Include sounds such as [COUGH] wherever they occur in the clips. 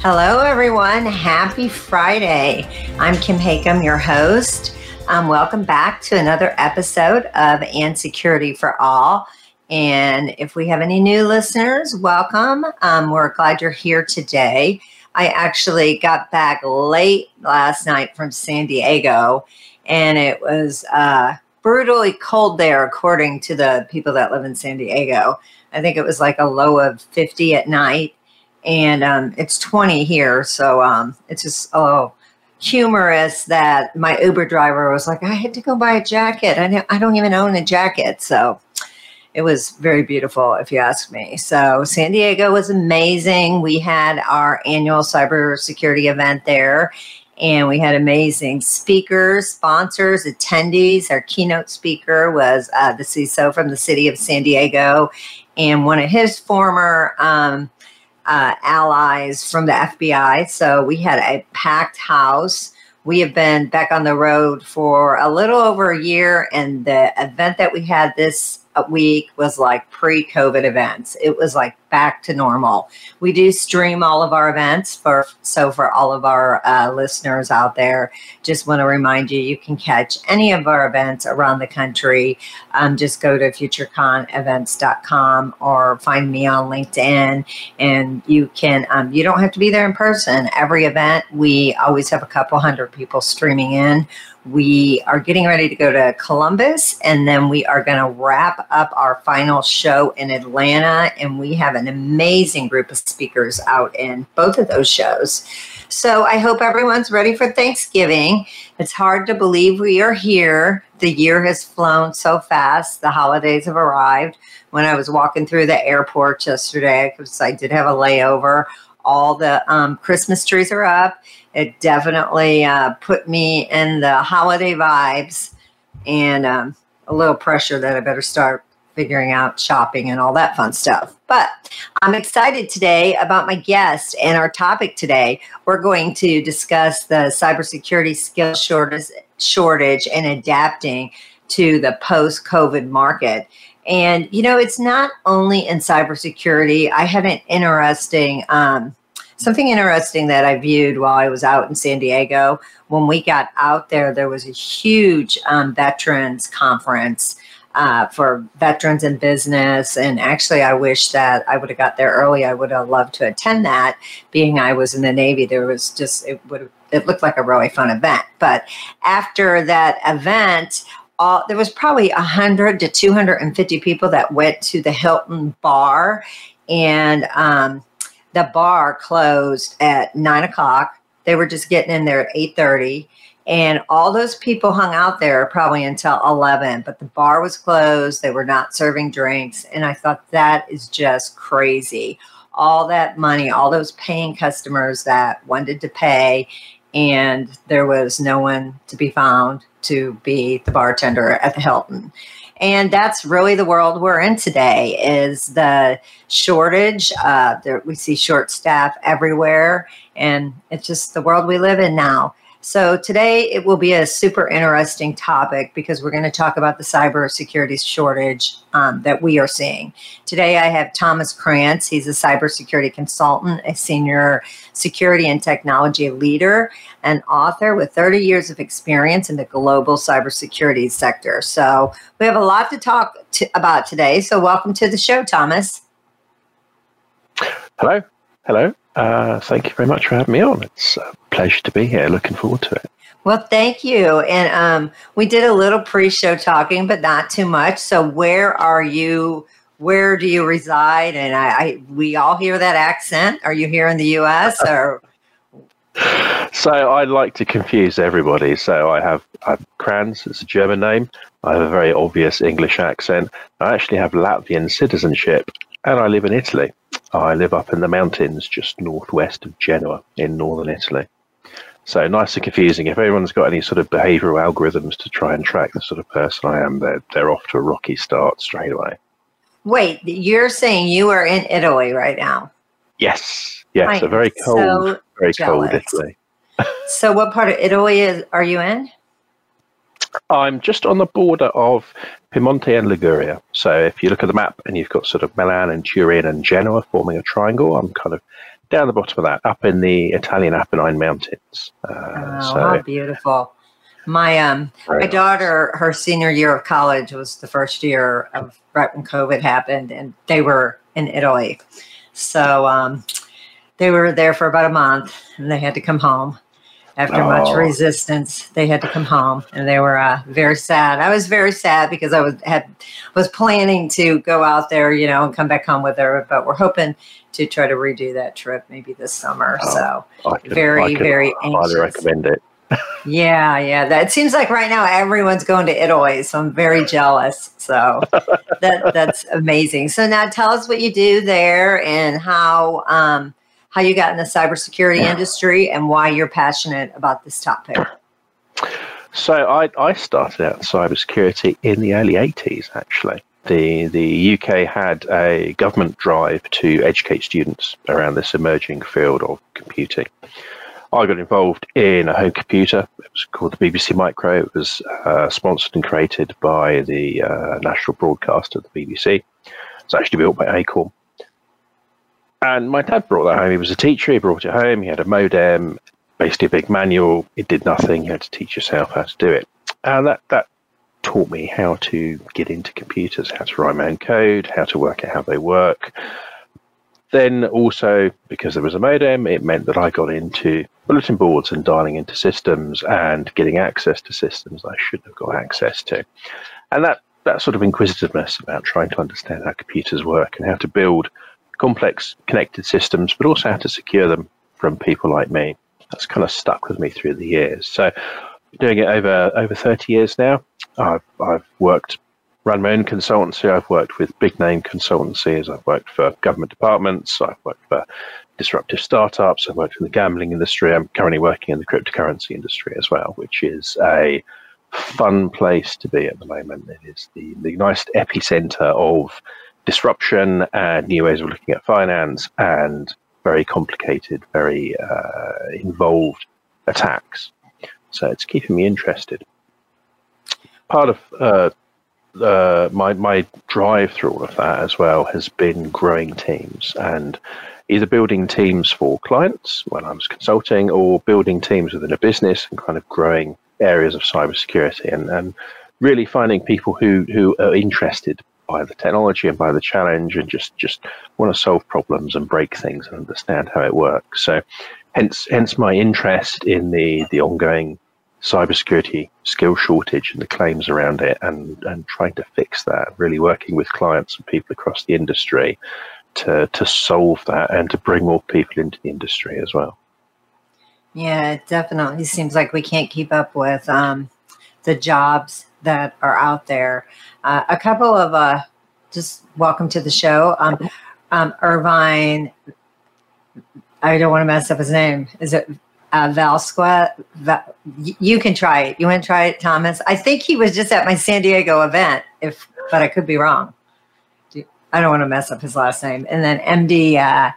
Hello, everyone. Happy Friday. I'm Kim Hakim, your host. Um, welcome back to another episode of And Security for All. And if we have any new listeners, welcome. Um, we're glad you're here today. I actually got back late last night from San Diego, and it was uh, brutally cold there, according to the people that live in San Diego. I think it was like a low of 50 at night and um, it's 20 here. So um, it's just oh humorous that my Uber driver was like, I had to go buy a jacket. I don't, I don't even own a jacket. So it was very beautiful, if you ask me. So San Diego was amazing. We had our annual cybersecurity event there. And we had amazing speakers, sponsors, attendees. Our keynote speaker was uh, the CISO from the city of San Diego, and one of his former um, uh, allies from the FBI. So we had a packed house. We have been back on the road for a little over a year, and the event that we had this week was like pre COVID events. It was like back to normal. We do stream all of our events for so for all of our uh, listeners out there. Just want to remind you, you can catch any of our events around the country. Um, just go to futureconevents.com or find me on LinkedIn, and you can. Um, you don't have to be there in person. Every event, we always have a couple hundred people streaming in we are getting ready to go to Columbus, and then we are going to wrap up our final show in Atlanta. And we have an amazing group of speakers out in both of those shows. So I hope everyone's ready for Thanksgiving. It's hard to believe we are here. The year has flown so fast, the holidays have arrived. When I was walking through the airport yesterday, because I did have a layover, all the um, Christmas trees are up it definitely uh, put me in the holiday vibes and um, a little pressure that I better start figuring out shopping and all that fun stuff. But I'm excited today about my guest and our topic today. We're going to discuss the cybersecurity skill shortage, and adapting to the post COVID market. And, you know, it's not only in cybersecurity. I had an interesting um, Something interesting that I viewed while I was out in San Diego, when we got out there, there was a huge um, veterans conference. Uh, for veterans in business. And actually, I wish that I would have got there early. I would have loved to attend that. Being I was in the Navy, there was just, it would it looked like a really fun event. But after that event, all, there was probably 100 to 250 people that went to the Hilton bar. And um, the bar closed at nine o'clock. They were just getting in there at eight thirty, and all those people hung out there probably until eleven. But the bar was closed. They were not serving drinks, and I thought that is just crazy. All that money, all those paying customers that wanted to pay, and there was no one to be found to be the bartender at the Hilton and that's really the world we're in today is the shortage uh, there, we see short staff everywhere and it's just the world we live in now so today it will be a super interesting topic because we're going to talk about the cybersecurity shortage um, that we are seeing. Today I have Thomas Kranz. He's a cybersecurity consultant, a senior security and technology leader, and author with 30 years of experience in the global cybersecurity sector. So we have a lot to talk to, about today. So welcome to the show, Thomas. Hello. Hello. Uh, thank you very much for having me on. It's a pleasure to be here. Looking forward to it. Well, thank you. And um, we did a little pre-show talking, but not too much. So, where are you? Where do you reside? And I, I we all hear that accent. Are you here in the U.S. [LAUGHS] or? so I like to confuse everybody. So I have, I have Kranz, it's a German name. I have a very obvious English accent. I actually have Latvian citizenship, and I live in Italy. Oh, I live up in the mountains just northwest of Genoa in northern Italy. So nice and confusing. If anyone's got any sort of behavioural algorithms to try and track the sort of person I am, they're they're off to a rocky start straight away. Wait, you're saying you are in Italy right now? Yes, yes, a very cold, so very jealous. cold Italy. [LAUGHS] so, what part of Italy is, are you in? I'm just on the border of Piemonte and Liguria. So if you look at the map and you've got sort of Milan and Turin and Genoa forming a triangle, I'm kind of down the bottom of that, up in the Italian Apennine Mountains. Uh, oh, so, how beautiful! My um, my nice. daughter, her senior year of college was the first year of right when COVID happened, and they were in Italy. So um, they were there for about a month, and they had to come home after oh. much resistance they had to come home and they were uh, very sad i was very sad because i was had was planning to go out there you know and come back home with her but we're hoping to try to redo that trip maybe this summer oh, so can, very very anxious. recommend it yeah yeah that seems like right now everyone's going to italy so i'm very jealous so that that's amazing so now tell us what you do there and how um, how you got in the cybersecurity industry and why you're passionate about this topic. So I, I started out in cybersecurity in the early 80s, actually. The, the UK had a government drive to educate students around this emerging field of computing. I got involved in a home computer. It was called the BBC Micro. It was uh, sponsored and created by the uh, national broadcaster, the BBC. It's actually built by Acorn. And my dad brought that home. He was a teacher. He brought it home. He had a modem, basically a big manual. It did nothing. You had to teach yourself how to do it. And that, that taught me how to get into computers, how to write my own code, how to work out how they work. Then also, because there was a modem, it meant that I got into bulletin boards and dialing into systems and getting access to systems I shouldn't have got access to. And that, that sort of inquisitiveness about trying to understand how computers work and how to build complex connected systems, but also how to secure them from people like me. That's kind of stuck with me through the years. So, doing it over over 30 years now. I've, I've worked, run my own consultancy. I've worked with big name consultancies. I've worked for government departments. I've worked for disruptive startups. I've worked in the gambling industry. I'm currently working in the cryptocurrency industry as well, which is a fun place to be at the moment. It is the, the nice epicenter of disruption and new ways of looking at finance and very complicated, very uh, involved attacks. So it's keeping me interested. Part of uh, uh, my my drive through all of that as well has been growing teams and either building teams for clients when I was consulting or building teams within a business and kind of growing areas of cybersecurity and, and really finding people who, who are interested by the technology and by the challenge and just just want to solve problems and break things and understand how it works. So hence hence my interest in the the ongoing cybersecurity skill shortage and the claims around it and and trying to fix that really working with clients and people across the industry to to solve that and to bring more people into the industry as well. Yeah it definitely seems like we can't keep up with um, the jobs that are out there. Uh, a couple of uh, just welcome to the show. Um, um, Irvine, I don't want to mess up his name. Is it uh, Valsqua? Val, you can try it. You want to try it, Thomas? I think he was just at my San Diego event, if but I could be wrong. I don't want to mess up his last name. And then MD uh,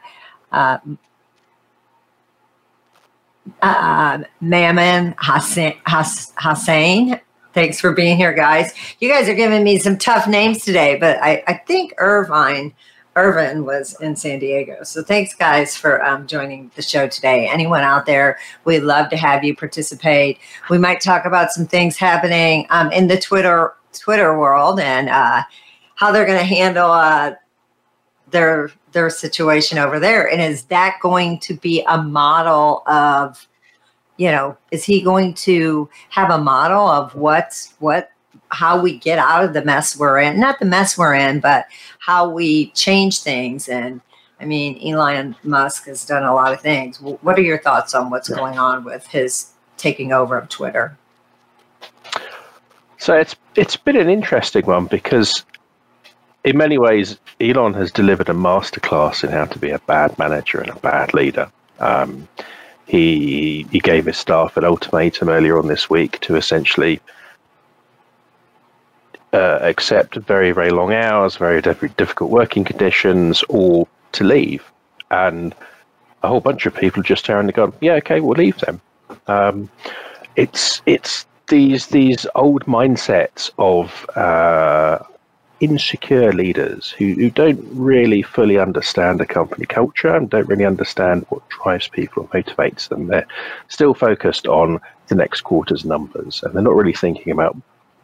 uh, uh, Mammon Hussein, Hussein Thanks for being here, guys. You guys are giving me some tough names today, but I, I think Irvine, Irvin was in San Diego. So thanks, guys, for um, joining the show today. Anyone out there, we'd love to have you participate. We might talk about some things happening um, in the Twitter Twitter world and uh, how they're going to handle uh, their their situation over there. And is that going to be a model of you know, is he going to have a model of what's what how we get out of the mess we're in? Not the mess we're in, but how we change things. And I mean, Elon Musk has done a lot of things. What are your thoughts on what's going on with his taking over of Twitter? So it's it's been an interesting one because in many ways Elon has delivered a masterclass in how to be a bad manager and a bad leader. Um, He he gave his staff an ultimatum earlier on this week to essentially uh, accept very very long hours, very difficult working conditions, or to leave. And a whole bunch of people just turned and gone, yeah, okay, we'll leave them. Um, it's it's these these old mindsets of uh, insecure leaders who, who don't really fully understand a company culture and don't really understand what drives people and motivates them. They're still focused on the next quarter's numbers and they're not really thinking about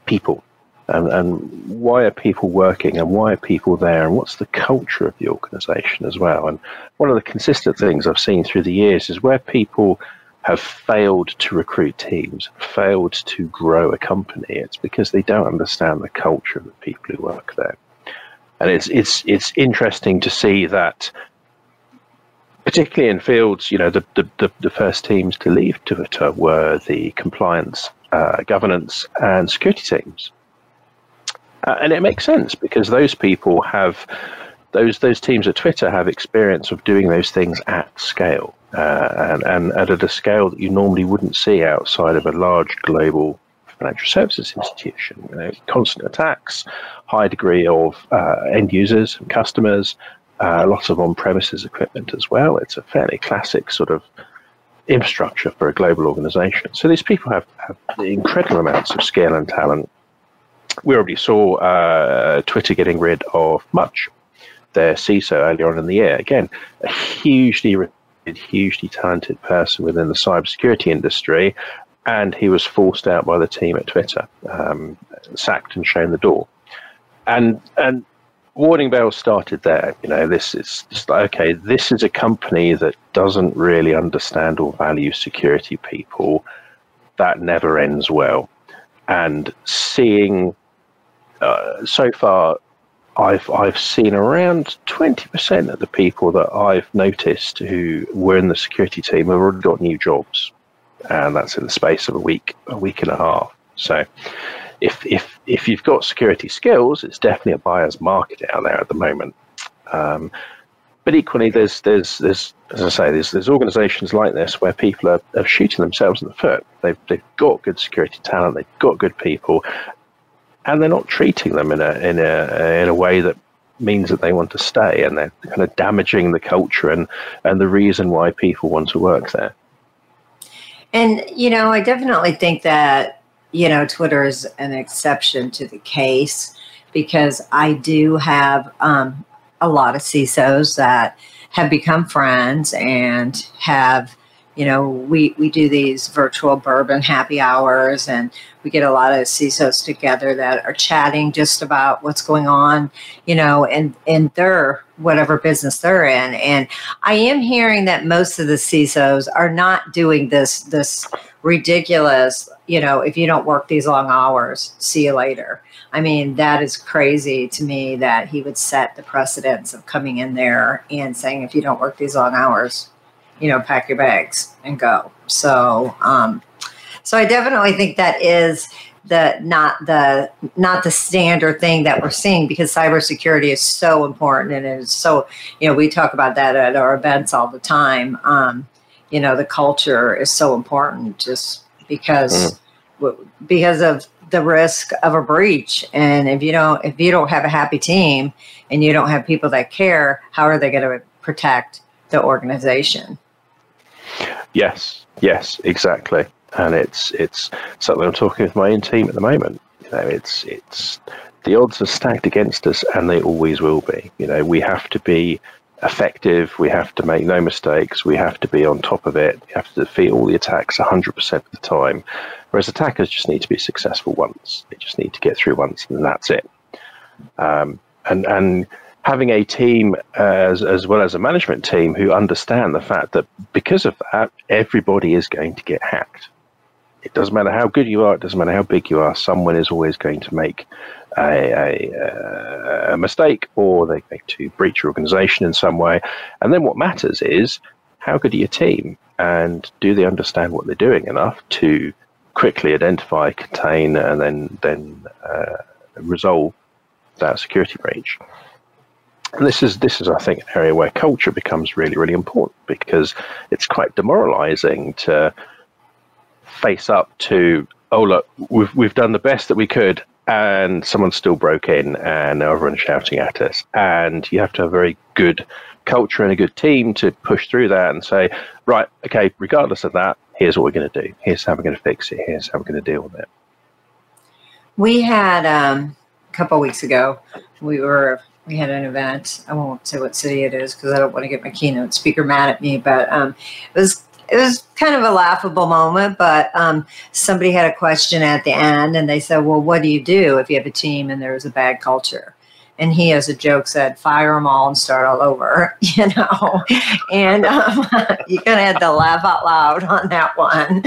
people and, and why are people working and why are people there and what's the culture of the organization as well. And one of the consistent things I've seen through the years is where people have failed to recruit teams, failed to grow a company, it's because they don't understand the culture of the people who work there. And it's it's it's interesting to see that particularly in fields, you know, the, the, the, first teams to leave Twitter were the compliance, uh, governance, and security teams. Uh, and it makes sense because those people have those those teams at Twitter have experience of doing those things at scale uh, and, and, at a scale that you normally wouldn't see outside of a large global financial services institution. You know, constant attacks, high degree of uh, end users and customers, uh, lots of on-premises equipment as well. It's a fairly classic sort of infrastructure for a global organization. So these people have, have incredible amounts of skill and talent. We already saw uh, Twitter getting rid of Mudge, their CISO earlier on in the year. Again, a hugely hugely talented person within the cybersecurity industry, and he was forced out by the team at Twitter, um, sacked and shown the door. And and warning bells started there. You know, this is just like, okay, this is a company that doesn't really understand or value security people. That never ends well. And seeing uh, so far I've I've seen around twenty percent of the people that I've noticed who were in the security team have already got new jobs, and that's in the space of a week, a week and a half. So, if if if you've got security skills, it's definitely a buyer's market out there at the moment. Um, but equally, there's there's there's as I say, there's there's organisations like this where people are, are shooting themselves in the foot. They've they've got good security talent, they've got good people, and they're not treating them in a in a in a way that means that they want to stay, and they're kind of damaging the culture and and the reason why people want to work there. And you know, I definitely think that you know Twitter is an exception to the case because I do have um, a lot of CISOs that have become friends and have you know, we, we do these virtual bourbon happy hours and we get a lot of CISOs together that are chatting just about what's going on, you know, in, in their whatever business they're in. And I am hearing that most of the CISOs are not doing this, this ridiculous, you know, if you don't work these long hours, see you later. I mean, that is crazy to me that he would set the precedence of coming in there and saying, if you don't work these long hours, you know, pack your bags and go. So, um, so I definitely think that is the not the not the standard thing that we're seeing because cybersecurity is so important and it's so you know we talk about that at our events all the time. Um, you know, the culture is so important just because mm. because of the risk of a breach and if you don't if you don't have a happy team and you don't have people that care how are they going to protect the organization Yes, yes, exactly. And it's it's something I'm talking with my own team at the moment. You know, it's it's the odds are stacked against us, and they always will be. You know, we have to be effective. We have to make no mistakes. We have to be on top of it. We have to defeat all the attacks 100% of the time. Whereas attackers just need to be successful once. They just need to get through once, and that's it. Um, and and having a team as as well as a management team who understand the fact that because of that, everybody is going to get hacked. It doesn't matter how good you are, it doesn't matter how big you are, someone is always going to make a, a, a mistake or they're going to breach your organization in some way. And then what matters is how good are your team and do they understand what they're doing enough to quickly identify, contain, and then then uh, resolve that security breach. This is this is I think an area where culture becomes really really important because it's quite demoralizing to face up to oh look we've we've done the best that we could and someone still broke in and everyone's shouting at us. And you have to have a very good culture and a good team to push through that and say right okay regardless of that here's what we're going to do. Here's how we're going to fix it. Here's how we're going to deal with it. We had um, a couple weeks ago we were we had an event i won't say what city it is because i don't want to get my keynote speaker mad at me but um, it was it was kind of a laughable moment, but um, somebody had a question at the end and they said, Well, what do you do if you have a team and there's a bad culture? And he, as a joke, said, Fire them all and start all over, [LAUGHS] you know? and um, [LAUGHS] you kind of had to laugh out loud on that one.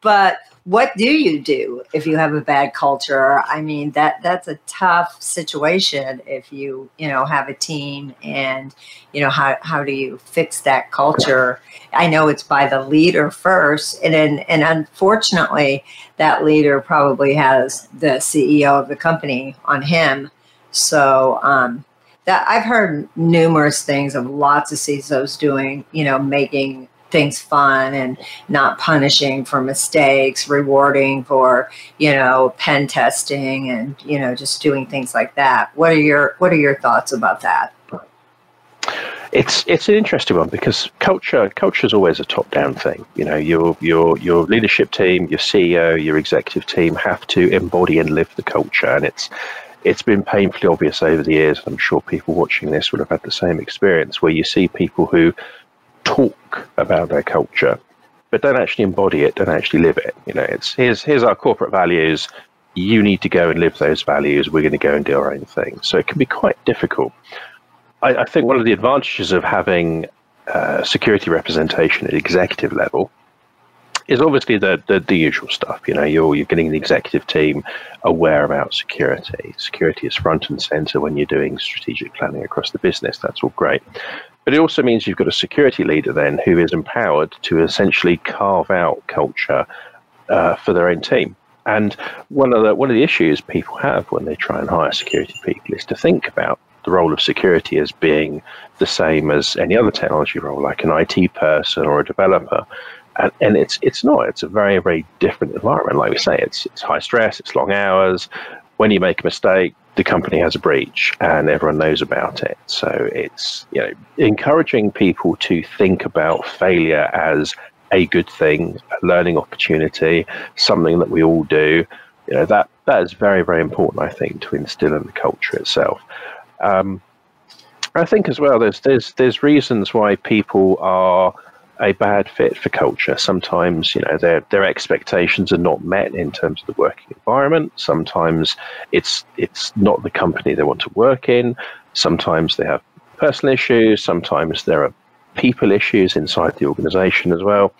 But what do you do if you have a bad culture? I mean that that's a tough situation if you you know have a team and you know how, how do you fix that culture? I know it's by the leader first and then and unfortunately that leader probably has the ceo of the company on him. So um that I've heard numerous things of lots of CISOs doing, you know, making things fun and not punishing for mistakes, rewarding for, you know, pen testing and, you know, just doing things like that. What are your what are your thoughts about that? It's it's an interesting one because culture culture is always a top down thing. You know, your your your leadership team, your CEO, your executive team have to embody and live the culture, and it's it's been painfully obvious over the years. I'm sure people watching this would have had the same experience where you see people who talk about their culture, but don't actually embody it, don't actually live it. You know, it's here's here's our corporate values. You need to go and live those values. We're going to go and do our own thing. So it can be quite difficult. I, I think one of the advantages of having uh, security representation at executive level is obviously the, the, the usual stuff. You know, you're you're getting the executive team aware about security. Security is front and center when you're doing strategic planning across the business. That's all great. But it also means you've got a security leader then who is empowered to essentially carve out culture uh, for their own team. And one of the one of the issues people have when they try and hire security people is to think about the role of security as being the same as any other technology role, like an IT person or a developer. And, and it's it's not. It's a very very different environment. Like we say, it's it's high stress. It's long hours. When you make a mistake, the company has a breach and everyone knows about it. So it's you know encouraging people to think about failure as a good thing, a learning opportunity, something that we all do. You know that that is very very important. I think to instill in the culture itself. Um, I think as well. There's there's there's reasons why people are a bad fit for culture. Sometimes, you know, their their expectations are not met in terms of the working environment. Sometimes it's it's not the company they want to work in. Sometimes they have personal issues. Sometimes there are people issues inside the organization as well.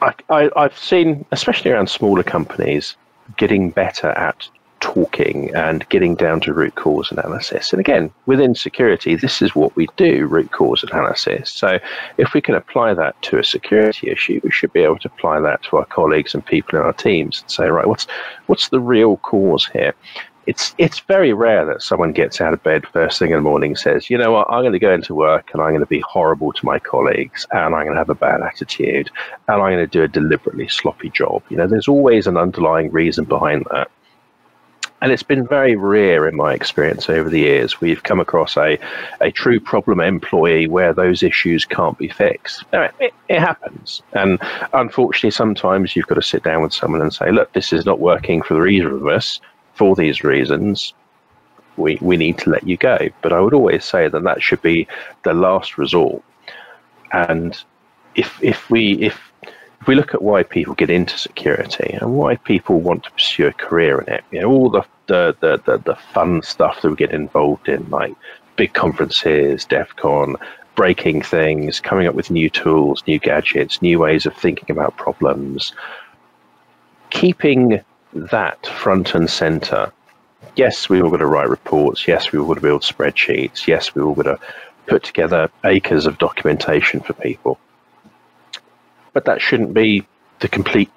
I, I, I've seen, especially around smaller companies, getting better at talking and getting down to root cause analysis. And again, within security, this is what we do root cause analysis. So if we can apply that to a security issue, we should be able to apply that to our colleagues and people in our teams and say, right, what's what's the real cause here? It's it's very rare that someone gets out of bed first thing in the morning and says, you know what, I'm going to go into work and I'm going to be horrible to my colleagues and I'm going to have a bad attitude and I'm going to do a deliberately sloppy job. You know, there's always an underlying reason behind that. And it's been very rare in my experience over the years. We've come across a, a true problem employee where those issues can't be fixed. It, it happens. And unfortunately, sometimes you've got to sit down with someone and say, look, this is not working for either of us for these reasons. We, we need to let you go. But I would always say that that should be the last resort. And if, if we, if if we look at why people get into security and why people want to pursue a career in it, you know, all the the, the, the, the fun stuff that we get involved in, like big conferences, DEF CON, breaking things, coming up with new tools, new gadgets, new ways of thinking about problems, keeping that front and center. Yes, we were going to write reports. Yes, we were going to build spreadsheets. Yes, we were going to put together acres of documentation for people but that shouldn't be the complete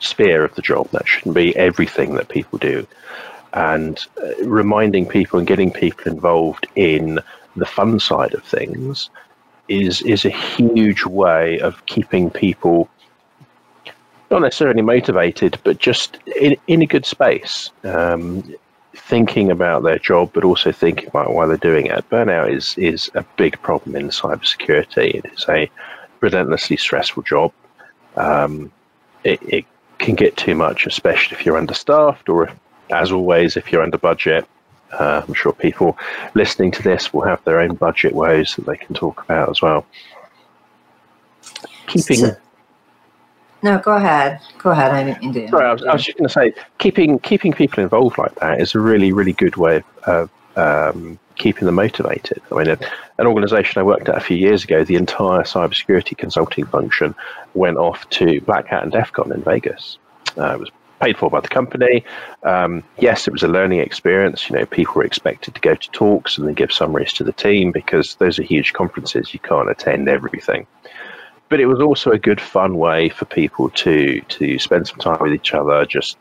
sphere of the job. That shouldn't be everything that people do. and uh, reminding people and getting people involved in the fun side of things is is a huge way of keeping people not necessarily motivated, but just in, in a good space, um, thinking about their job, but also thinking about why they're doing it. Burnout is is a big problem in cybersecurity. It is a relentlessly stressful job. Um, it, it can get too much, especially if you're understaffed or, as always, if you're under budget. Uh, I'm sure people listening to this will have their own budget woes that they can talk about as well. Keeping. So, no, go ahead. Go ahead. I didn't mean to. Sorry, I was, I was just going to say, keeping keeping people involved like that is a really, really good way of um, keeping them motivated. I mean, an organisation I worked at a few years ago, the entire cybersecurity consulting function went off to Black Hat and DEF CON in Vegas. Uh, it was paid for by the company. Um, yes, it was a learning experience. You know, people were expected to go to talks and then give summaries to the team because those are huge conferences. You can't attend everything. But it was also a good, fun way for people to to spend some time with each other, just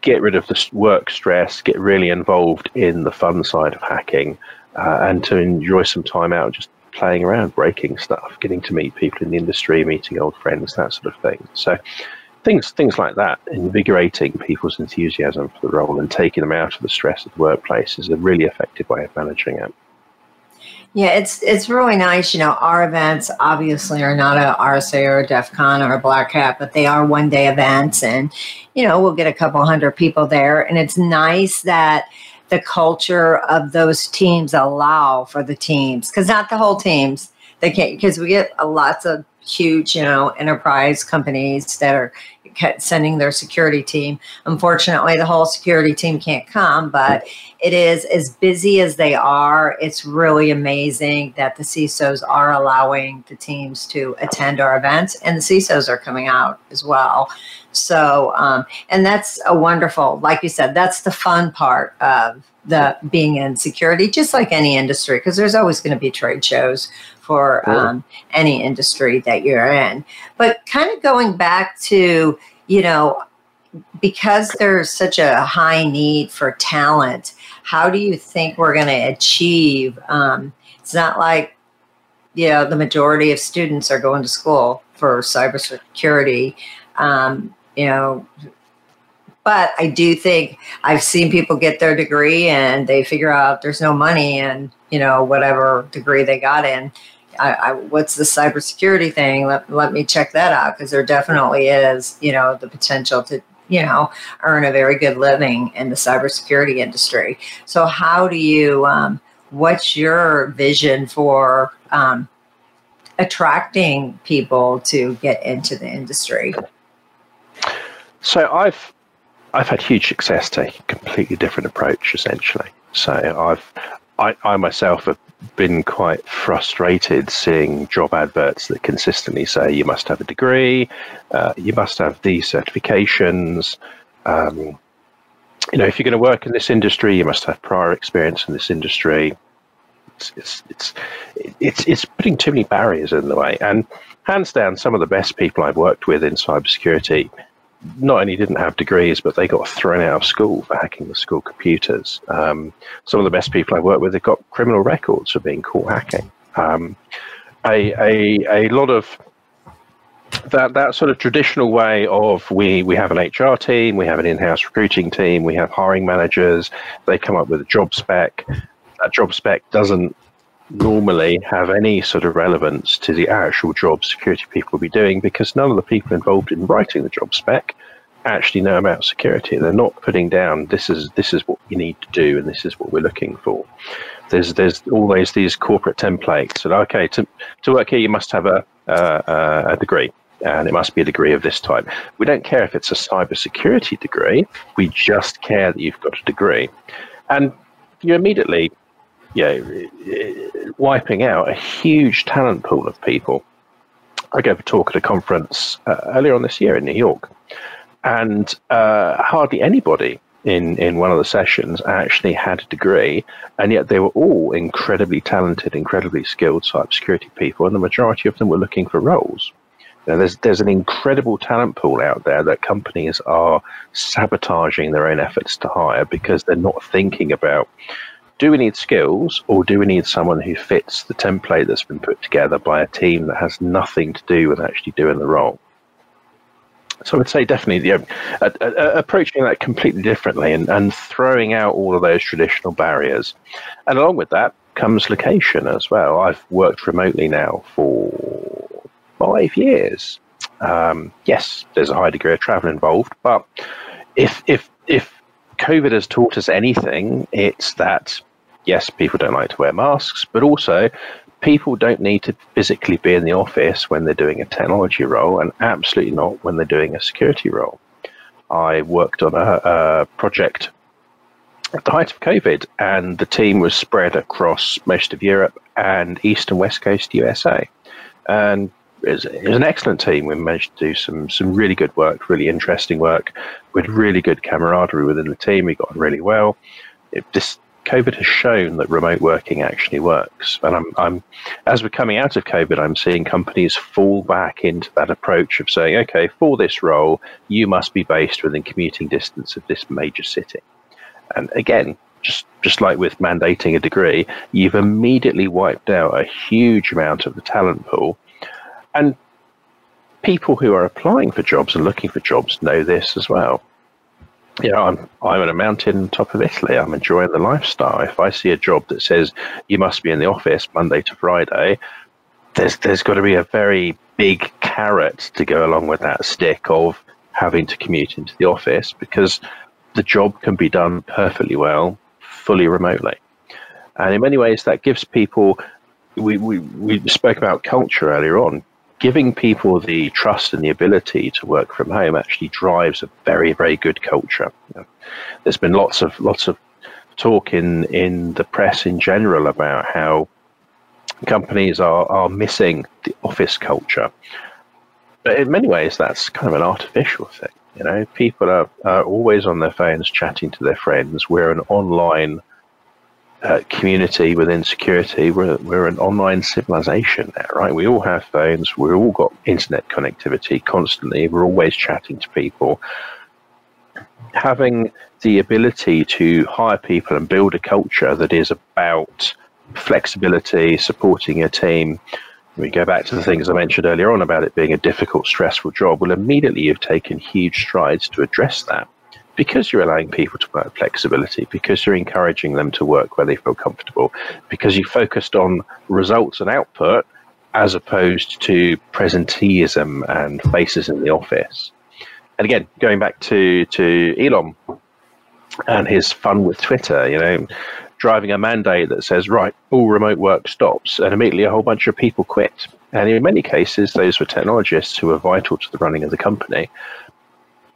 get rid of the work stress, get really involved in the fun side of hacking, uh, and to enjoy some time out just playing around, breaking stuff, getting to meet people in the industry, meeting old friends, that sort of thing. So things things like that, invigorating people's enthusiasm for the role and taking them out of the stress of the workplace is a really effective way of managing it. Yeah, it's it's really nice. You know, our events obviously are not a RSA or a DEF CON or a Black Hat, but they are one day events, and you know we'll get a couple hundred people there, and it's nice that the culture of those teams allow for the teams because not the whole teams they can't because we get lots of huge you know enterprise companies that are sending their security team. Unfortunately, the whole security team can't come, but it is as busy as they are. It's really amazing that the CISOs are allowing the teams to attend our events, and the CISOs are coming out as well. So, um, and that's a wonderful, like you said, that's the fun part of the being in security, just like any industry, because there's always going to be trade shows for um, any industry that you're in. But kind of going back to, you know, because there's such a high need for talent, how do you think we're going to achieve? Um, it's not like, you know, the majority of students are going to school for cybersecurity. Um, you know, but I do think I've seen people get their degree and they figure out there's no money in, you know, whatever degree they got in. I, I, what's the cybersecurity thing? Let, let me check that out because there definitely is, you know, the potential to, you know, earn a very good living in the cybersecurity industry. So, how do you, um, what's your vision for um, attracting people to get into the industry? So, I've I've had huge success taking a completely different approach, essentially. So, I've I, I myself have been quite frustrated seeing job adverts that consistently say you must have a degree, uh, you must have these certifications. Um, you know, if you're going to work in this industry, you must have prior experience in this industry. It's, it's it's it's it's putting too many barriers in the way. And hands down, some of the best people I've worked with in cybersecurity not only didn't have degrees, but they got thrown out of school for hacking the school computers. Um, some of the best people I work with have got criminal records for being caught hacking. Um, a, a, a lot of that that sort of traditional way of we we have an HR team, we have an in-house recruiting team, we have hiring managers. They come up with a job spec. That job spec doesn't normally have any sort of relevance to the actual job security people will be doing because none of the people involved in writing the job spec actually know about security. They're not putting down this is this is what you need to do and this is what we're looking for. There's there's always these corporate templates that okay to to work here you must have a uh, a degree and it must be a degree of this type. We don't care if it's a cybersecurity degree. We just care that you've got a degree, and you immediately yeah, wiping out a huge talent pool of people. I gave a talk at a conference uh, earlier on this year in New York, and uh, hardly anybody in, in one of the sessions actually had a degree, and yet they were all incredibly talented, incredibly skilled cybersecurity people, and the majority of them were looking for roles. You know, there's there's an incredible talent pool out there that companies are sabotaging their own efforts to hire because they're not thinking about do we need skills or do we need someone who fits the template that's been put together by a team that has nothing to do with actually doing the role? So I would say definitely you know, approaching that completely differently and, and throwing out all of those traditional barriers. And along with that comes location as well. I've worked remotely now for five years. Um, yes, there's a high degree of travel involved, but if if if COVID has taught us anything, it's that yes, people don't like to wear masks, but also people don't need to physically be in the office when they're doing a technology role, and absolutely not when they're doing a security role. I worked on a, a project at the height of COVID, and the team was spread across most of Europe and East and West Coast USA. And it was, it was, an excellent team. We managed to do some some really good work, really interesting work, with really good camaraderie within the team. We got on really well. It just COVID has shown that remote working actually works. And I'm, I'm, as we're coming out of COVID, I'm seeing companies fall back into that approach of saying, okay, for this role, you must be based within commuting distance of this major city. And again, just just like with mandating a degree, you've immediately wiped out a huge amount of the talent pool. And people who are applying for jobs and looking for jobs know this as well know, I'm I'm a mountain top of Italy. I'm enjoying the lifestyle. If I see a job that says you must be in the office Monday to Friday, there's there's got to be a very big carrot to go along with that stick of having to commute into the office because the job can be done perfectly well fully remotely. And in many ways, that gives people. We, we, we spoke about culture earlier on giving people the trust and the ability to work from home actually drives a very very good culture. You know, there's been lots of lots of talk in in the press in general about how companies are are missing the office culture. But in many ways, that's kind of an artificial thing. You know, people are, are always on their phones chatting to their friends. We're an online uh, community within security, we're, we're an online civilization now, right? We all have phones, we've all got internet connectivity constantly, we're always chatting to people. Having the ability to hire people and build a culture that is about flexibility, supporting your team. We go back to the things I mentioned earlier on about it being a difficult, stressful job. Well, immediately you've taken huge strides to address that because you're allowing people to work flexibility, because you're encouraging them to work where they feel comfortable, because you focused on results and output as opposed to presenteeism and faces in the office. And again, going back to, to Elon and his fun with Twitter, you know, driving a mandate that says, right, all remote work stops, and immediately a whole bunch of people quit. And in many cases, those were technologists who were vital to the running of the company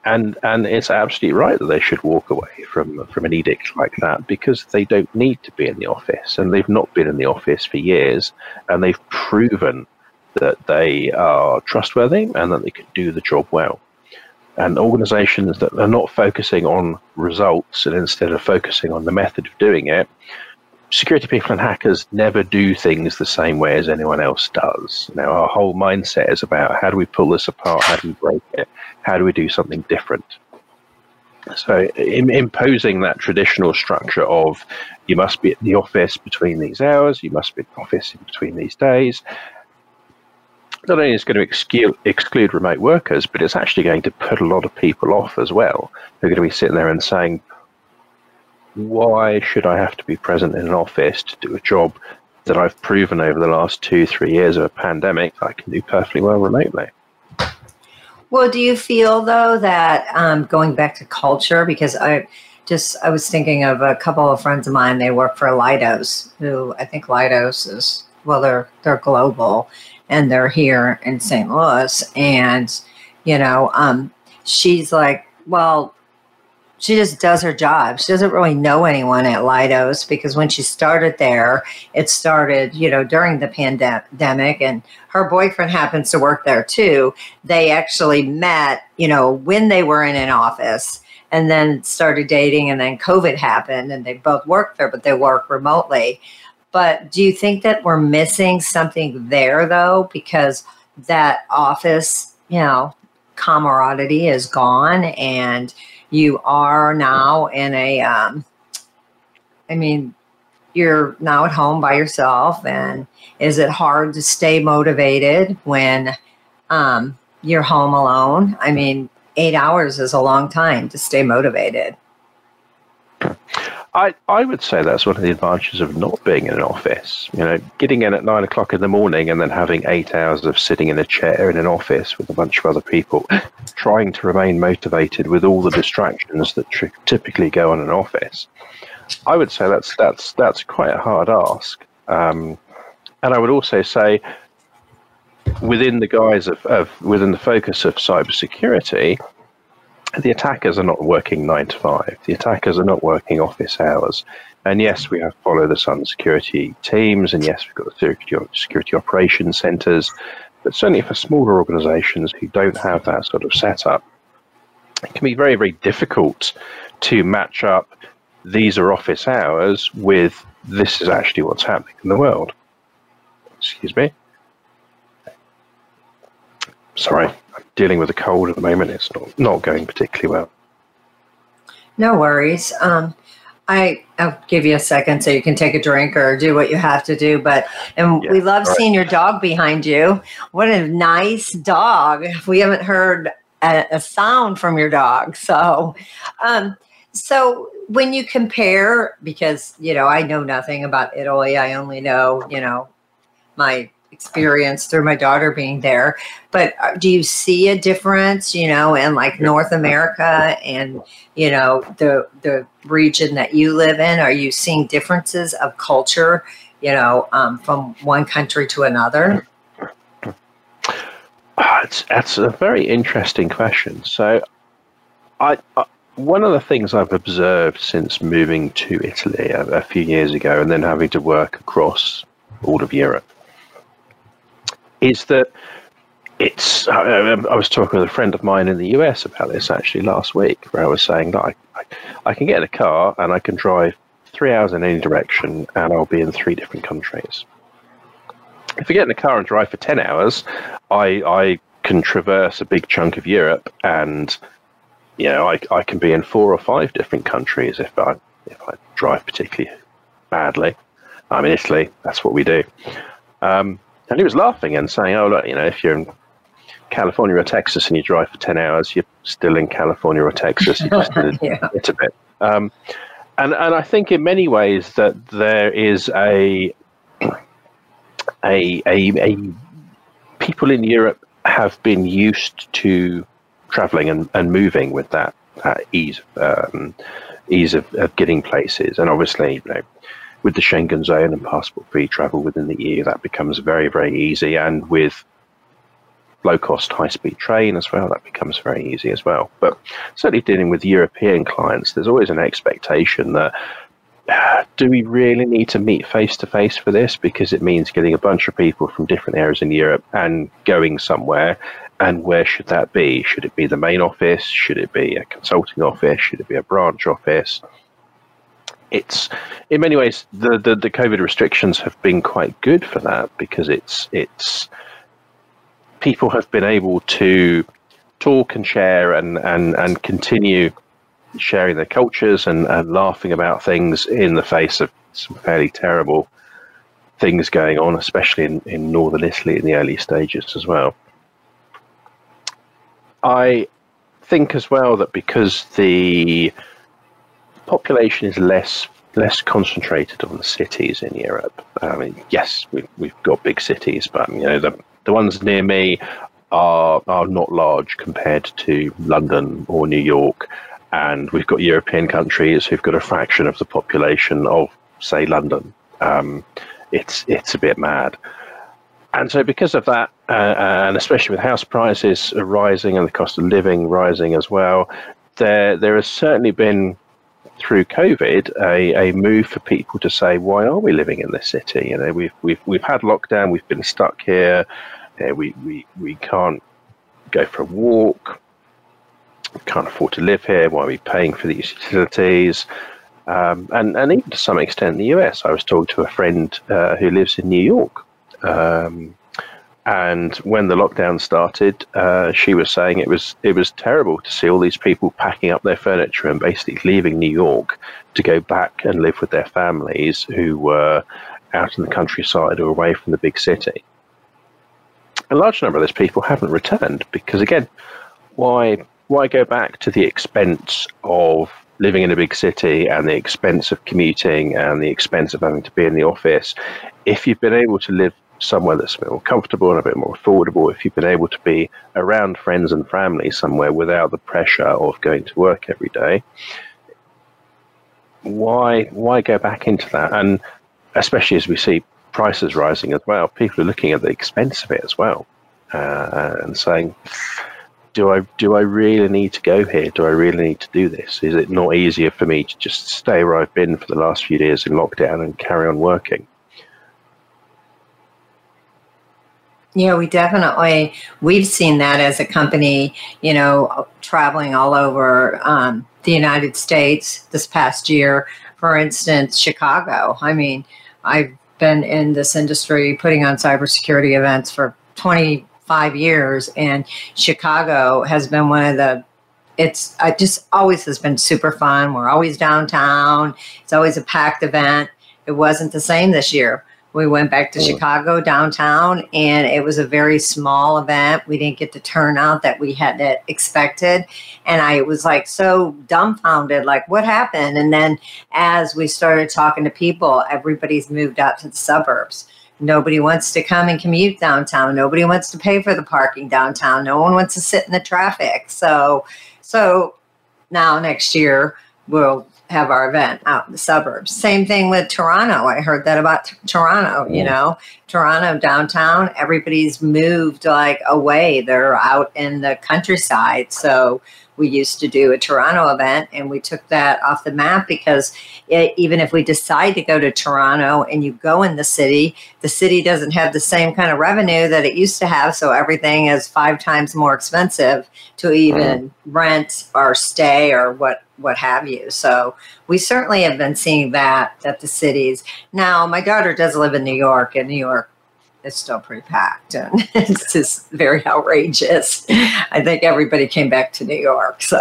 and and it's absolutely right that they should walk away from from an edict like that because they don't need to be in the office. And they've not been in the office for years. And they've proven that they are trustworthy and that they can do the job well. And organizations that are not focusing on results and instead of focusing on the method of doing it security people and hackers never do things the same way as anyone else does. Now, our whole mindset is about how do we pull this apart? How do we break it? How do we do something different? So, in, imposing that traditional structure of you must be at the office between these hours, you must be at the office in between these days, not only is going to exclude, exclude remote workers, but it's actually going to put a lot of people off as well. They're going to be sitting there and saying, why should I have to be present in an office to do a job that I've proven over the last two, three years of a pandemic I can do perfectly well remotely? Well, do you feel though that um, going back to culture, because I just I was thinking of a couple of friends of mine. They work for Leidos, who I think Leidos is well, they're they're global, and they're here in St. Louis, and you know, um, she's like, well, she just does her job. She doesn't really know anyone at Leidos because when she started there, it started, you know, during the pandemic and her boyfriend happens to work there too. They actually met, you know, when they were in an office and then started dating and then COVID happened and they both worked there, but they work remotely. But do you think that we're missing something there though? Because that office, you know, camaraderie is gone and you are now in a, um, I mean, you're now at home by yourself and is it hard to stay motivated when um, you're home alone? I mean eight hours is a long time to stay motivated I, I would say that's one of the advantages of not being in an office. You know, getting in at nine o'clock in the morning and then having eight hours of sitting in a chair in an office with a bunch of other people, [GASPS] trying to remain motivated with all the distractions that typically go on in an office. I would say that's that's that's quite a hard ask. Um, and I would also say, within the guise of, of within the focus of cybersecurity, the attackers are not working nine to five. The attackers are not working office hours. And yes, we have follow the sun security teams, and yes, we've got the security, operations centers. But certainly for smaller organizations who don't have that sort of setup, it can be very, very difficult to match up these are office hours with this is actually what's happening in the world. Excuse me. Sorry, dealing with a cold at the moment. It's not, not going particularly well. No worries. Um, I, I'll give you a second so you can take a drink or do what you have to do. But and yeah, we love right. seeing your dog behind you. What a nice dog. We haven't heard a, a sound from your dog. So, um, so when you compare, because you know I know nothing about Italy. I only know you know my experience through my daughter being there. But uh, do you see a difference, you know, in like North America and you know the the region that you live in? Are you seeing differences of culture, you know, um, from one country to another? It's, that's a very interesting question. So, I, I one of the things I've observed since moving to Italy a, a, few years ago and then having to work across all of Europe is that it's. I, I, was talking with a friend of mine in the US about this actually last week, where I was saying that I, I, I can get in a car and I can drive three hours in any direction and I'll be in three different countries. If I get in a car and drive for 10 hours, I, I can traverse a big chunk of Europe and you know I, I can be in four or five different countries if I if I drive particularly badly. I'm in Italy, that's what we do. Um, and he was laughing and saying, "Oh, look, you know, if you're in California or Texas and you drive for ten hours, you're still in California or Texas. You just did [LAUGHS] yeah. a bit." Um, and and I think in many ways that there is a [CLEARS THROAT] a a, a people in Europe have been used to traveling and, and moving with that, that ease um, ease of, of getting places. And obviously, you know, with the Schengen zone and passport free travel within the EU, that becomes very, very easy. And with low cost, high speed train as well, that becomes very easy as well. But certainly dealing with European clients, there's always an expectation that [SIGHS] do we really need to meet face to face for this? Because it means getting a bunch of people from different areas in Europe and going somewhere. And where should that be? Should it be the main office? Should it be a consulting office? Should it be a branch office? It's in many ways the, the, the COVID restrictions have been quite good for that because it's it's people have been able to talk and share and and and continue sharing their cultures and, and laughing about things in the face of some fairly terrible things going on, especially in, in northern Italy in the early stages as well. I think as well that because the population is less less concentrated on the cities in Europe. I mean, yes, we've, we've got big cities, but you know the the ones near me are are not large compared to London or New York, and we've got European countries who've got a fraction of the population of say London. Um, it's it's a bit mad. And so, because of that, uh, and especially with house prices rising and the cost of living rising as well, there there has certainly been through COVID a, a move for people to say, why are we living in this city? You know, we've we've we've had lockdown, we've been stuck here, you know, we, we we can't go for a walk, we can't afford to live here. Why are we paying for these utilities? Um, and and even to some extent, the US. I was talking to a friend uh, who lives in New York. Um, And when the lockdown started, uh, she was saying it was it was terrible to see all these people packing up their furniture and basically leaving New York to go back and live with their families who were out in the countryside or away from the big city. A large number of those people haven't returned because, again, why why go back to the expense of living in a big city and the expense of commuting and the expense of having to be in the office if you've been able to live somewhere that's a bit more comfortable and a bit more affordable, if you've been able to be around friends and family somewhere without the pressure of going to work every day, why why go back into that? And especially as we see prices rising as well, people are looking at the expense of it as well uh, and saying, do I do I really need to go here? Do I really need to do this? Is it not easier for me to just stay where I've been for the last few years in lockdown and carry on working? Yeah, we definitely we've seen that as a company. You know, traveling all over um, the United States this past year. For instance, Chicago. I mean, I've been in this industry putting on cybersecurity events for 25 years, and Chicago has been one of the it's it just always has been super fun. We're always downtown. It's always a packed event. It wasn't the same this year. We went back to mm. Chicago downtown, and it was a very small event. We didn't get the turnout that we had expected, and I was like so dumbfounded, like what happened? And then as we started talking to people, everybody's moved out to the suburbs. Nobody wants to come and commute downtown. Nobody wants to pay for the parking downtown. No one wants to sit in the traffic. So, so now next year we'll have our event out in the suburbs. Same thing with Toronto. I heard that about t- Toronto, you know, Toronto downtown, everybody's moved like away. They're out in the countryside. So we used to do a Toronto event and we took that off the map because it, even if we decide to go to Toronto and you go in the city, the city doesn't have the same kind of revenue that it used to have. So everything is five times more expensive to even mm-hmm. rent or stay or what what have you. So we certainly have been seeing that at the cities. Now my daughter does live in New York and New York it's still pretty packed and [LAUGHS] it's just very outrageous. I think everybody came back to New York. So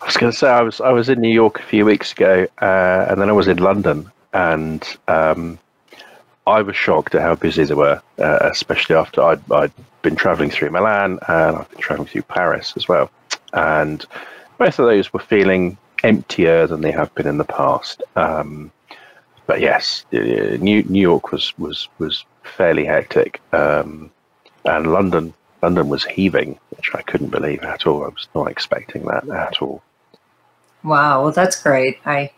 I was going to say I was I was in New York a few weeks ago, uh, and then I was in London, and um, I was shocked at how busy they were, uh, especially after I'd, I'd been traveling through Milan and I've been traveling through Paris as well, and both of those were feeling emptier than they have been in the past. Um, but yes, New New York was was was fairly hectic, um, and London London was heaving, which I couldn't believe at all. I was not expecting that at all. Wow, well that's great. I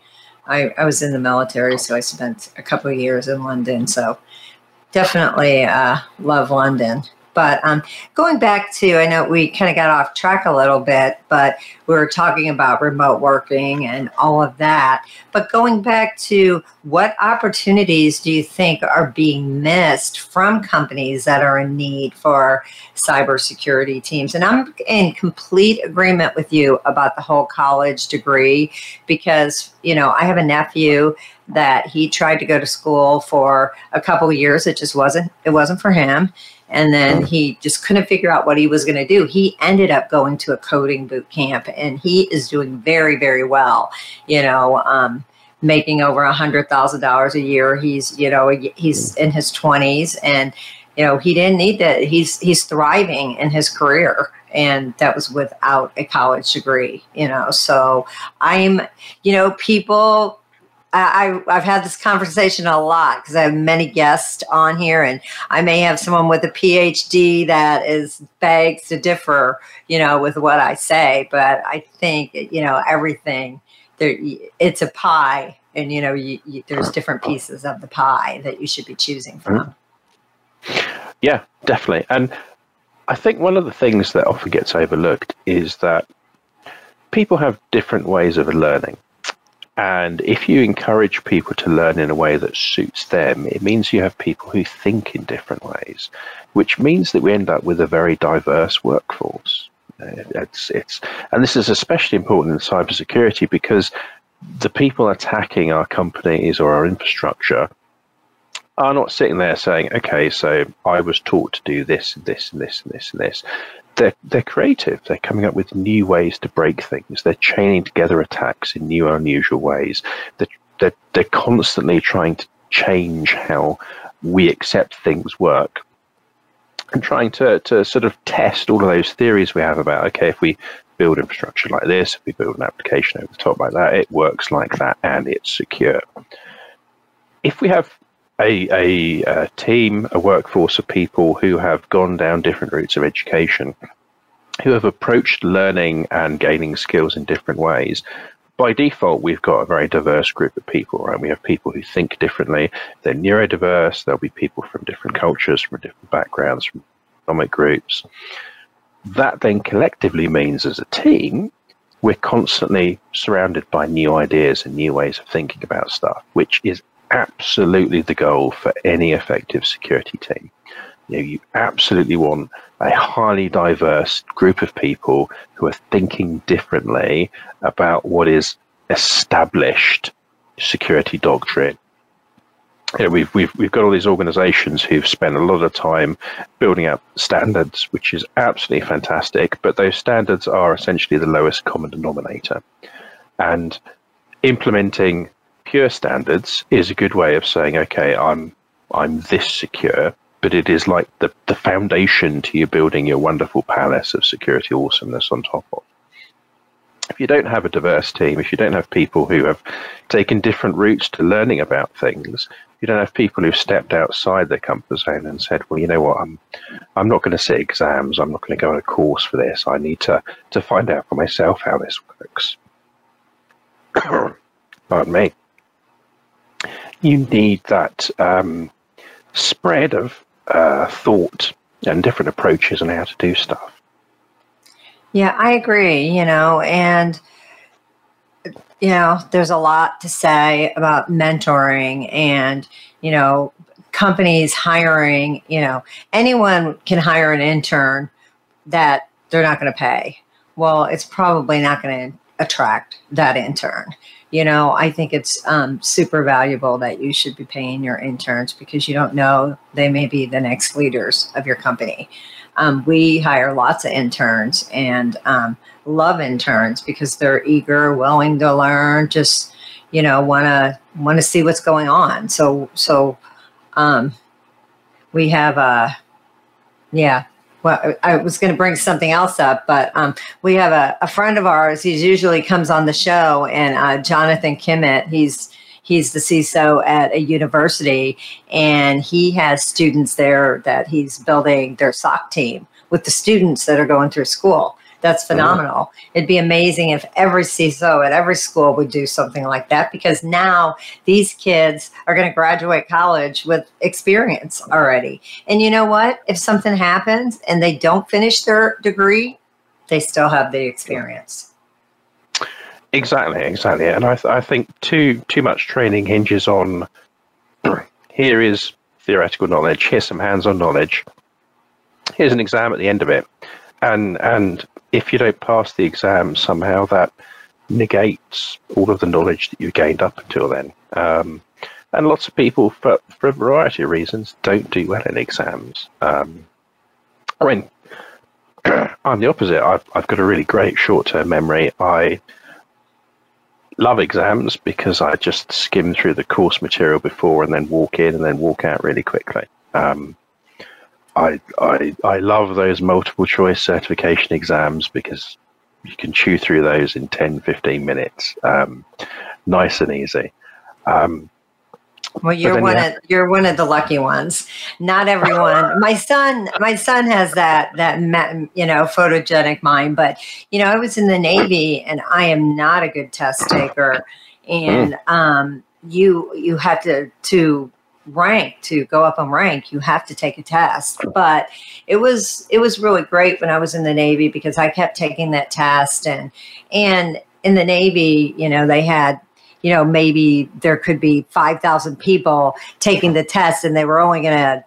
I, I was in the military, so I spent a couple of years in London. So definitely uh, love London. But um, going back to, I know we kind of got off track a little bit, but we were talking about remote working and all of that. But going back to what opportunities do you think are being missed from companies that are in need for cybersecurity teams? And I'm in complete agreement with you about the whole college degree because, you know, I have a nephew that he tried to go to school for a couple of years. It just wasn't, it wasn't for him and then he just couldn't figure out what he was going to do. He ended up going to a coding boot camp, and he is doing very, very well. You know, um, making over a hundred thousand dollars a year. He's, you know, he's in his twenties, and you know, he didn't need that. He's he's thriving in his career. And that was without a college degree, you know. So I'm, you know, people I, I've had this conversation a lot because I have many guests on here, and I may have someone with a PhD that is begs to differ, you know, with what I say. But I think you know everything there. It's a pie, and you know, you, you, there's different pieces of the pie that you should be choosing from. Mm-hmm. Yeah, definitely, and I think one of the things that often gets overlooked is that people have different ways of learning. And if you encourage people to learn in a way that suits them, it means you have people who think in different ways, which means that we end up with a very diverse workforce. Uh, it's, it's, and this is especially important in cybersecurity because the people attacking our companies or our infrastructure are not sitting there saying, okay, so I was taught to do this, and this, and this, and this, and this. They're, they're creative. They're coming up with new ways to break things. They're chaining together attacks in new, unusual ways. They're, they're, they're constantly trying to change how we accept things work and trying to, to sort of test all of those theories we have about, okay, if we build infrastructure like this, if we build an application over the top like that, it works like that and it's secure. If we have a, a, a, team, a workforce of people who have gone down different routes of education, who have approached learning and gaining skills in different ways. By default, we've got a very diverse group of people, right? We have people who think differently. They're neurodiverse. There'll be people from different cultures, from different backgrounds, from economic groups. That then collectively means as a team, we're constantly surrounded by new ideas and new ways of thinking about stuff, which is absolutely the goal for any effective security team. You, know, you absolutely want a highly diverse group of people who are thinking differently about what is established security doctrine. You know, we've, we've, we've got all these organizations who've spent a lot of time building up standards, which is absolutely fantastic, but those standards are essentially the lowest common denominator. And implementing pure standards is a good way of saying, okay, I'm I'm this secure, but it is like the, the foundation to you building your wonderful palace of security awesomeness on top of. If you don't have a diverse team, if you don't have people who have taken different routes to learning about things, you don't have people who've stepped outside their comfort zone and said, "Well, you know what? I'm, I'm not going to sit exams. I'm not going to go on a course for this. I need to to find out for myself how this works." [COUGHS] Pardon me you need that um, spread of uh, thought and different approaches on how to do stuff. Yeah, I agree. You know, and you know, there's a lot to say about mentoring and you know, companies hiring. You know, anyone can hire an intern that they're not going to pay. Well, it's probably not going to attract that intern you know, I think it's um, super valuable that you should be paying your interns because you don't know they may be the next leaders of your company. Um, we hire lots of interns and um, love interns because they're eager, willing to learn, just you know, want to want to see what's going on. So so um, we have a uh, yeah well, I was going to bring something else up, but um, we have a, a, friend of ours. He usually comes on the show, and uh, Jonathan Kimmett. He's he's the CISO at a university, and he has students there that he's building their SOC team with the students that are going through school. That's phenomenal. Mm-hmm. It'd be amazing if every CISO at every school would do something like that because now these kids are going to graduate college with experience already. And you know what? If something happens and they don't finish their degree, they still have the experience. Exactly, exactly. And I, th- I think too too much training hinges on [CLEARS THROAT] here is theoretical knowledge, here's some hands-on knowledge, here's an exam at the end of it, and and if you don't pass the exam, somehow that negates all of the knowledge that you've gained up until then. Um, and lots of people, for, for a variety of reasons, don't do well in exams. Um, I mean, [CLEARS THROAT] I'm the opposite. I've, I've got a really great short term memory. I love exams because I just skim through the course material before and then walk in and then walk out really quickly. Um, I, I I love those multiple choice certification exams because you can chew through those in 10, 15 minutes, um, nice and easy. Um, well, you're one of you're one of the lucky ones. Not everyone. [LAUGHS] my son, my son has that that you know photogenic mind, but you know I was in the Navy and I am not a good test taker, and mm. um, you you had to to rank to go up on rank you have to take a test but it was it was really great when i was in the navy because i kept taking that test and and in the navy you know they had you know maybe there could be 5000 people taking the test and they were only going to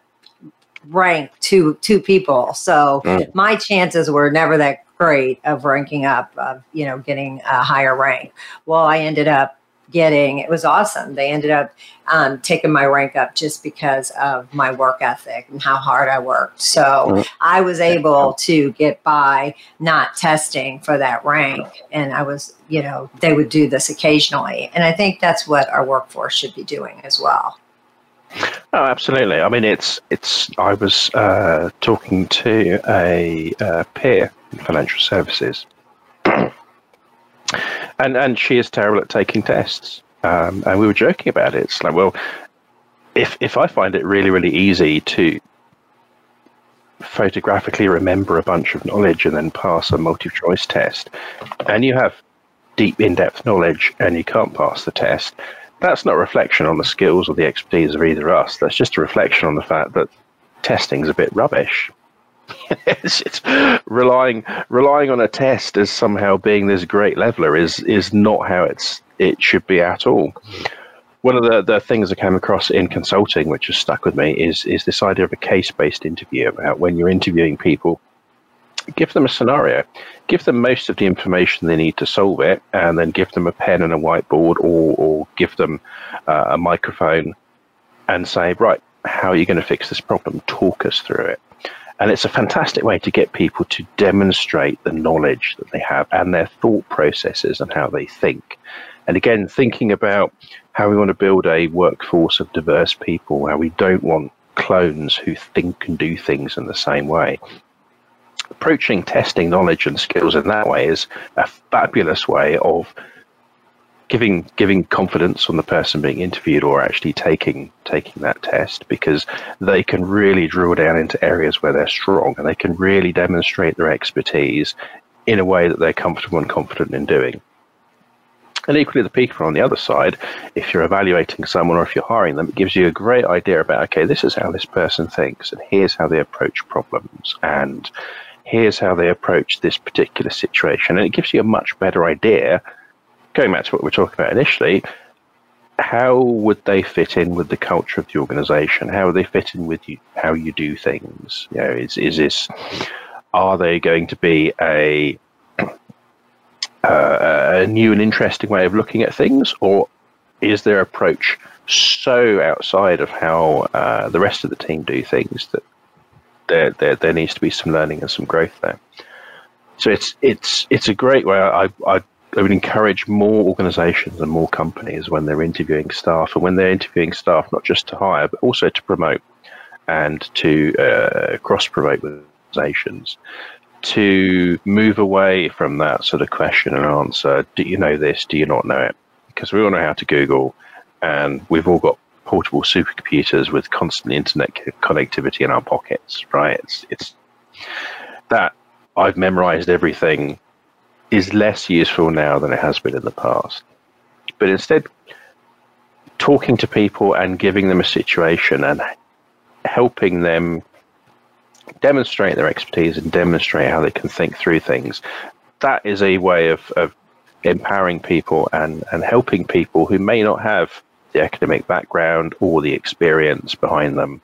rank two two people. So mm. my chances were never that great of ranking up of you know getting a higher rank. Well i ended up getting. It was awesome. They ended up um, taking my rank up just because of my work ethic and how hard I worked. So mm-hmm. I was able to get by not testing for that rank. And I was, you know, they would do this occasionally. And I think that's what our workforce should be doing as well. Oh, absolutely. I mean, it's it's. I was uh, talking to a uh, peer in financial services, and and she is terrible at taking tests. Um, and we were joking about it. It's like, well, if if I find it really really easy to photographically remember a bunch of knowledge and then pass a multiple choice test, and you have deep in depth knowledge and you can't pass the test, that's not a reflection on the skills or the expertise of either of us. That's just a reflection on the fact that testing's a bit rubbish. [LAUGHS] it's, it's, relying relying on a test as somehow being this great leveler is is not how it's it should be at all. One of the, the things I came across in consulting, which has stuck with me, is is this idea of a case based interview about when you're interviewing people, give them a scenario, give them most of the information they need to solve it, and then give them a pen and a whiteboard, or or give them uh, a microphone, and say, right, how are you going to fix this problem? Talk us through it. And it's a fantastic way to get people to demonstrate the knowledge that they have and their thought processes and how they think. And again, thinking about how we want to build a workforce of diverse people, how we don't want clones who think and do things in the same way. Approaching testing knowledge and skills in that way is a fabulous way of giving giving confidence on the person being interviewed or actually taking taking that test because they can really drill down into areas where they're strong and they can really demonstrate their expertise in a way that they're comfortable and confident in doing. And equally, the people on the other side, if you're evaluating someone or if you're hiring them, it gives you a great idea about, okay, this is how this person thinks, and here's how they approach problems, and here's how they approach this particular situation. And it gives you a much better idea going back to what we were talking about initially, how would they fit in with the culture of the organization? How would they fit in with you, how you do things? You know, is is this are they going to be a [CLEARS THROAT] uh, a new and interesting way of looking at things, or is their approach so outside of how uh, the rest of the team do things that there, there there needs to be some learning and some growth there? So it's it's it's a great way. I I I would encourage more organisations and more companies when they're interviewing staff, and when they're interviewing staff, not just to hire but also to promote and to uh, cross promote with organisations, to move away from that sort of question and answer. Do you know this? Do you not know it? Because we all know how to Google, and we've all got portable supercomputers with constant internet connectivity in our pockets, right? It's it's that I've memorized everything is less useful now than it has been in the past. But instead, talking to people and giving them a situation and helping them demonstrate their expertise and demonstrate how they can think through things, that is a way of, of empowering people and, and helping people who may not have the academic background or the experience behind them.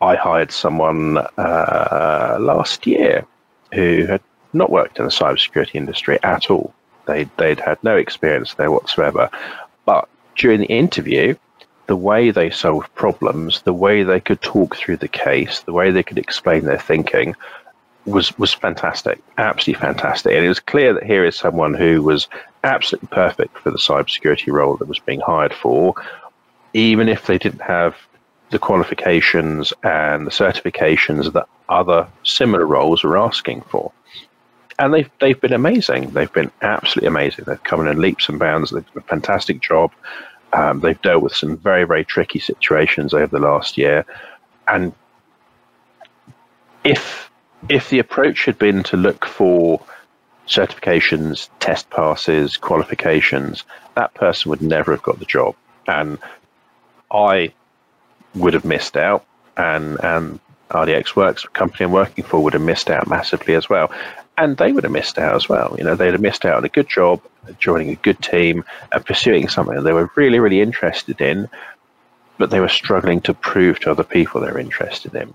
I hired someone uh, last year who had not worked in the cybersecurity industry at all. They they'd had no experience there whatsoever. But during the interview, the way they solved problems, the way they could talk through the case, the way they could explain their thinking was was fantastic, absolutely fantastic. And it was clear that here is someone who was absolutely perfect for the cybersecurity role that was being hired for, even if they didn't have the qualifications and the certifications that other similar roles were asking for and they've they've been amazing. They've been absolutely amazing. They've come in leaps and bounds. They've done a fantastic job. Um, they've dealt with some very very tricky situations over the last year, and if if the approach had been to look for certifications, test passes, qualifications, that person would never have got the job, and I would have missed out, and and RDX Works, the company I'm working for, would have missed out massively as well and they would have missed out as well. You know, they'd have missed out on a good job, joining a good team, and pursuing something they were really, really interested in, but they were struggling to prove to other people they're interested in.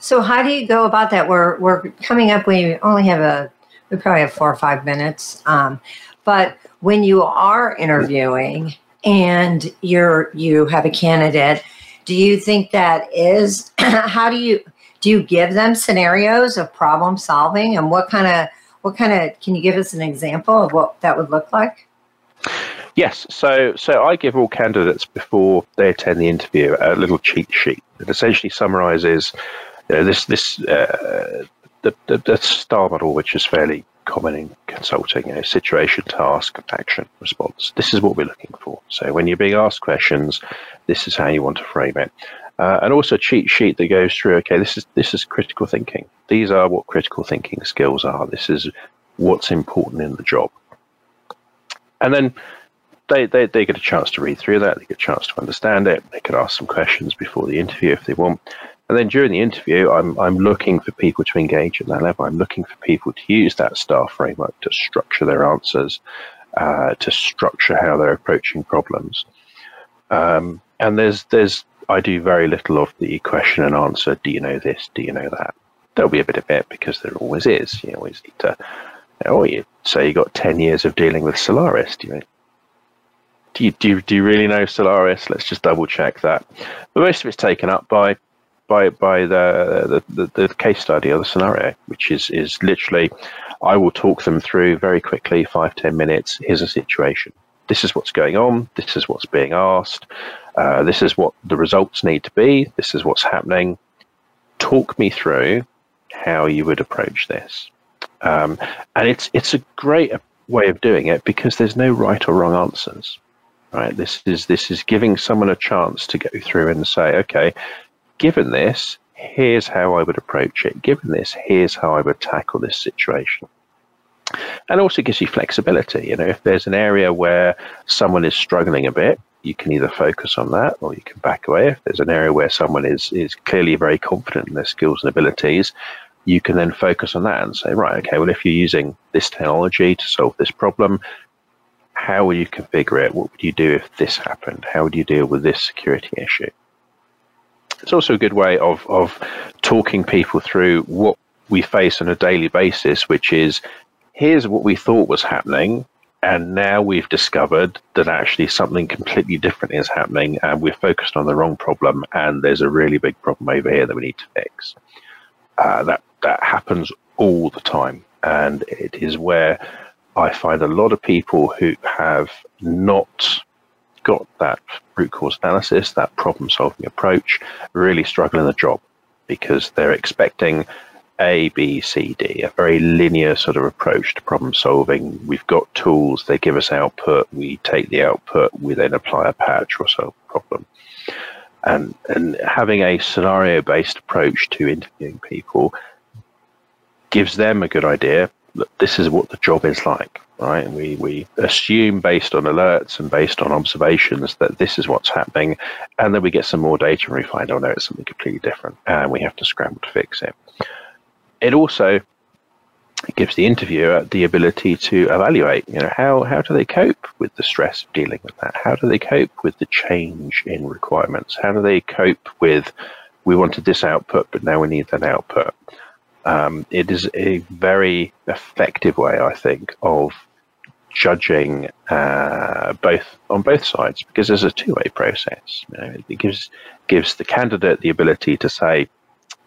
So, how do you go about that? We're we're coming up. We only have a we probably have four or five minutes, um, but when you are interviewing and you're you have a candidate, do you think that is [CLEARS THROAT] how do you do you give them scenarios of problem solving and what kind of what kind of can you give us an example of what that would look like? Yes, so so I give all candidates before they attend the interview a little cheat sheet that essentially summarizes you know, this this uh, the, the, the star model, which is fairly common in consulting, you know, situation, task, action, response. This is what we're looking for. So when you're being asked questions, this is how you want to frame it. Uh, and also a cheat sheet that goes through, okay, this is this is critical thinking. These are what critical thinking skills are. This is what's important in the job. And then they, they, they get a chance to read through that, they get a chance to understand it, they can ask some questions before the interview if they want. And then during the interview, I'm, I'm looking for people to engage at that level. I'm looking for people to use that STAR framework to structure their answers, uh, to structure how they're approaching problems. Um, and there's, there's, I do very little of the question and answer. Do you know this? Do you know that? There'll be a bit of it because there always is. You always need to. Oh, you say you got ten years of dealing with Solaris. Do you do you, do you, do you really know Solaris? Let's just double check that. But most of it's taken up by by by the, the, the, case study or the scenario, which is is literally, I will talk them through very quickly, five ten minutes. Here's a situation. This is what's going on. This is what's being asked. Uh, this is what the results need to be. This is what's happening. Talk me through how you would approach this. Um, and it's it's a great way of doing it because there's no right or wrong answers. Right. This is this is giving someone a chance to go through and say, okay, given this, here's how I would approach it. Given this, here's how I would tackle this situation. And also gives you flexibility. You know, if there's an area where someone is struggling a bit, you can either focus on that or you can back away. If there's an area where someone is is clearly very confident in their skills and abilities, you can then focus on that and say, right, okay, well, if you're using this technology to solve this problem, how would you configure it? What would you do if this happened? How would you deal with this security issue? It's also a good way of, of talking people through what we face on a daily basis, which is here's what we thought was happening. And now we've discovered that actually something completely different is happening, and we're focused on the wrong problem. And there's a really big problem over here that we need to fix. Uh, that that happens all the time, and it is where I find a lot of people who have not got that root cause analysis, that problem solving approach, really struggle in the job because they're expecting A, B, C, D, a very linear sort of approach to problem solving. We've got tools, they give us output, we take the output, we then apply a patch or solve a problem. And, and having a scenario based approach to interviewing people gives them a good idea that this is what the job is like right? And we, we assume based on alerts and based on observations that this is what's happening. And then we get some more data and we find, oh no, it's something completely different. And we have to scramble to fix it. It also gives the interviewer the ability to evaluate, you know, how, how do they cope with the stress of dealing with that? How do they cope with the change in requirements? How do they cope with, we wanted this output, but now we need that output? Um, it is a very effective way, I think, of judging uh, both on both sides because there's a two-way process. You know, it gives gives the candidate the ability to say,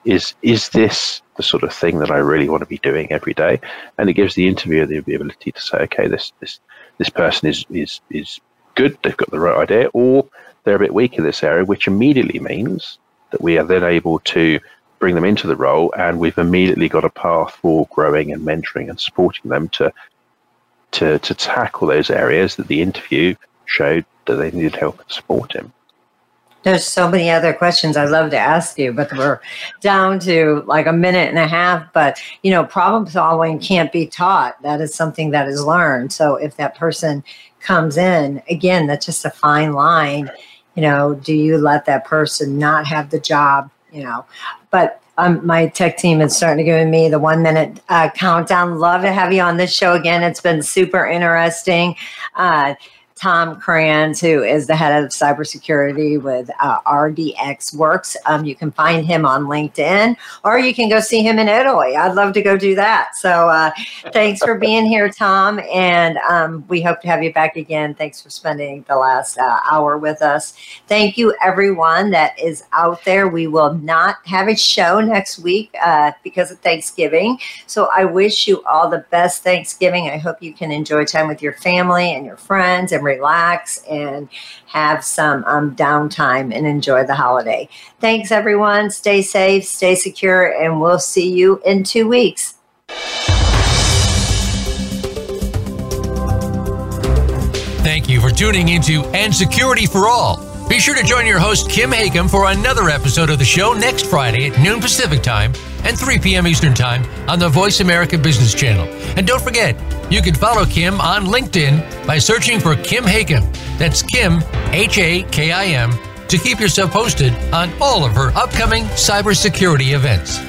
"Is is this the sort of thing that I really want to be doing every day?" And it gives the interviewer the ability to say, "Okay, this this this person is is is good. They've got the right idea, or they're a bit weak in this area," which immediately means that we are then able to bring them into the role and we've immediately got a path for growing and mentoring and supporting them to to, to tackle those areas that the interview showed that they needed help and support in. There's so many other questions I'd love to ask you, but we're down to like a minute and a half. But, you know, problem solving can't be taught. That is something that is learned. So if that person comes in, again, that's just a fine line. You know, do you let that person not have the job? You know, but um, my tech team is starting to give me the one minute uh, countdown. Love to have you on this show again. It's been super interesting. Uh, Tom Kranz, who is the head of cybersecurity with uh, RDX Works. Um, you can find him on LinkedIn, or you can go see him in Italy. I'd love to go do that. So, uh, thanks for being here, Tom, and um, we hope to have you back again. Thanks for spending the last uh, hour with us. Thank you, everyone that is out there. We will not have a show next week uh, because of Thanksgiving. So, I wish you all the best Thanksgiving. I hope you can enjoy time with your family and your friends and relax and have some um, downtime and enjoy the holiday. Thanks, everyone. Stay safe, stay secure, and we'll see you in two weeks. Thank you for tuning into And Security for All. Be sure to join your host, Kim Hakim, for another episode of the show next Friday at noon Pacific Time and 3 p.m. Eastern Time on the Voice America Business Channel. And don't forget, you can follow Kim on LinkedIn by searching for Kim Hakim. That's Kim, H A K I M, to keep yourself posted on all of her upcoming cybersecurity events.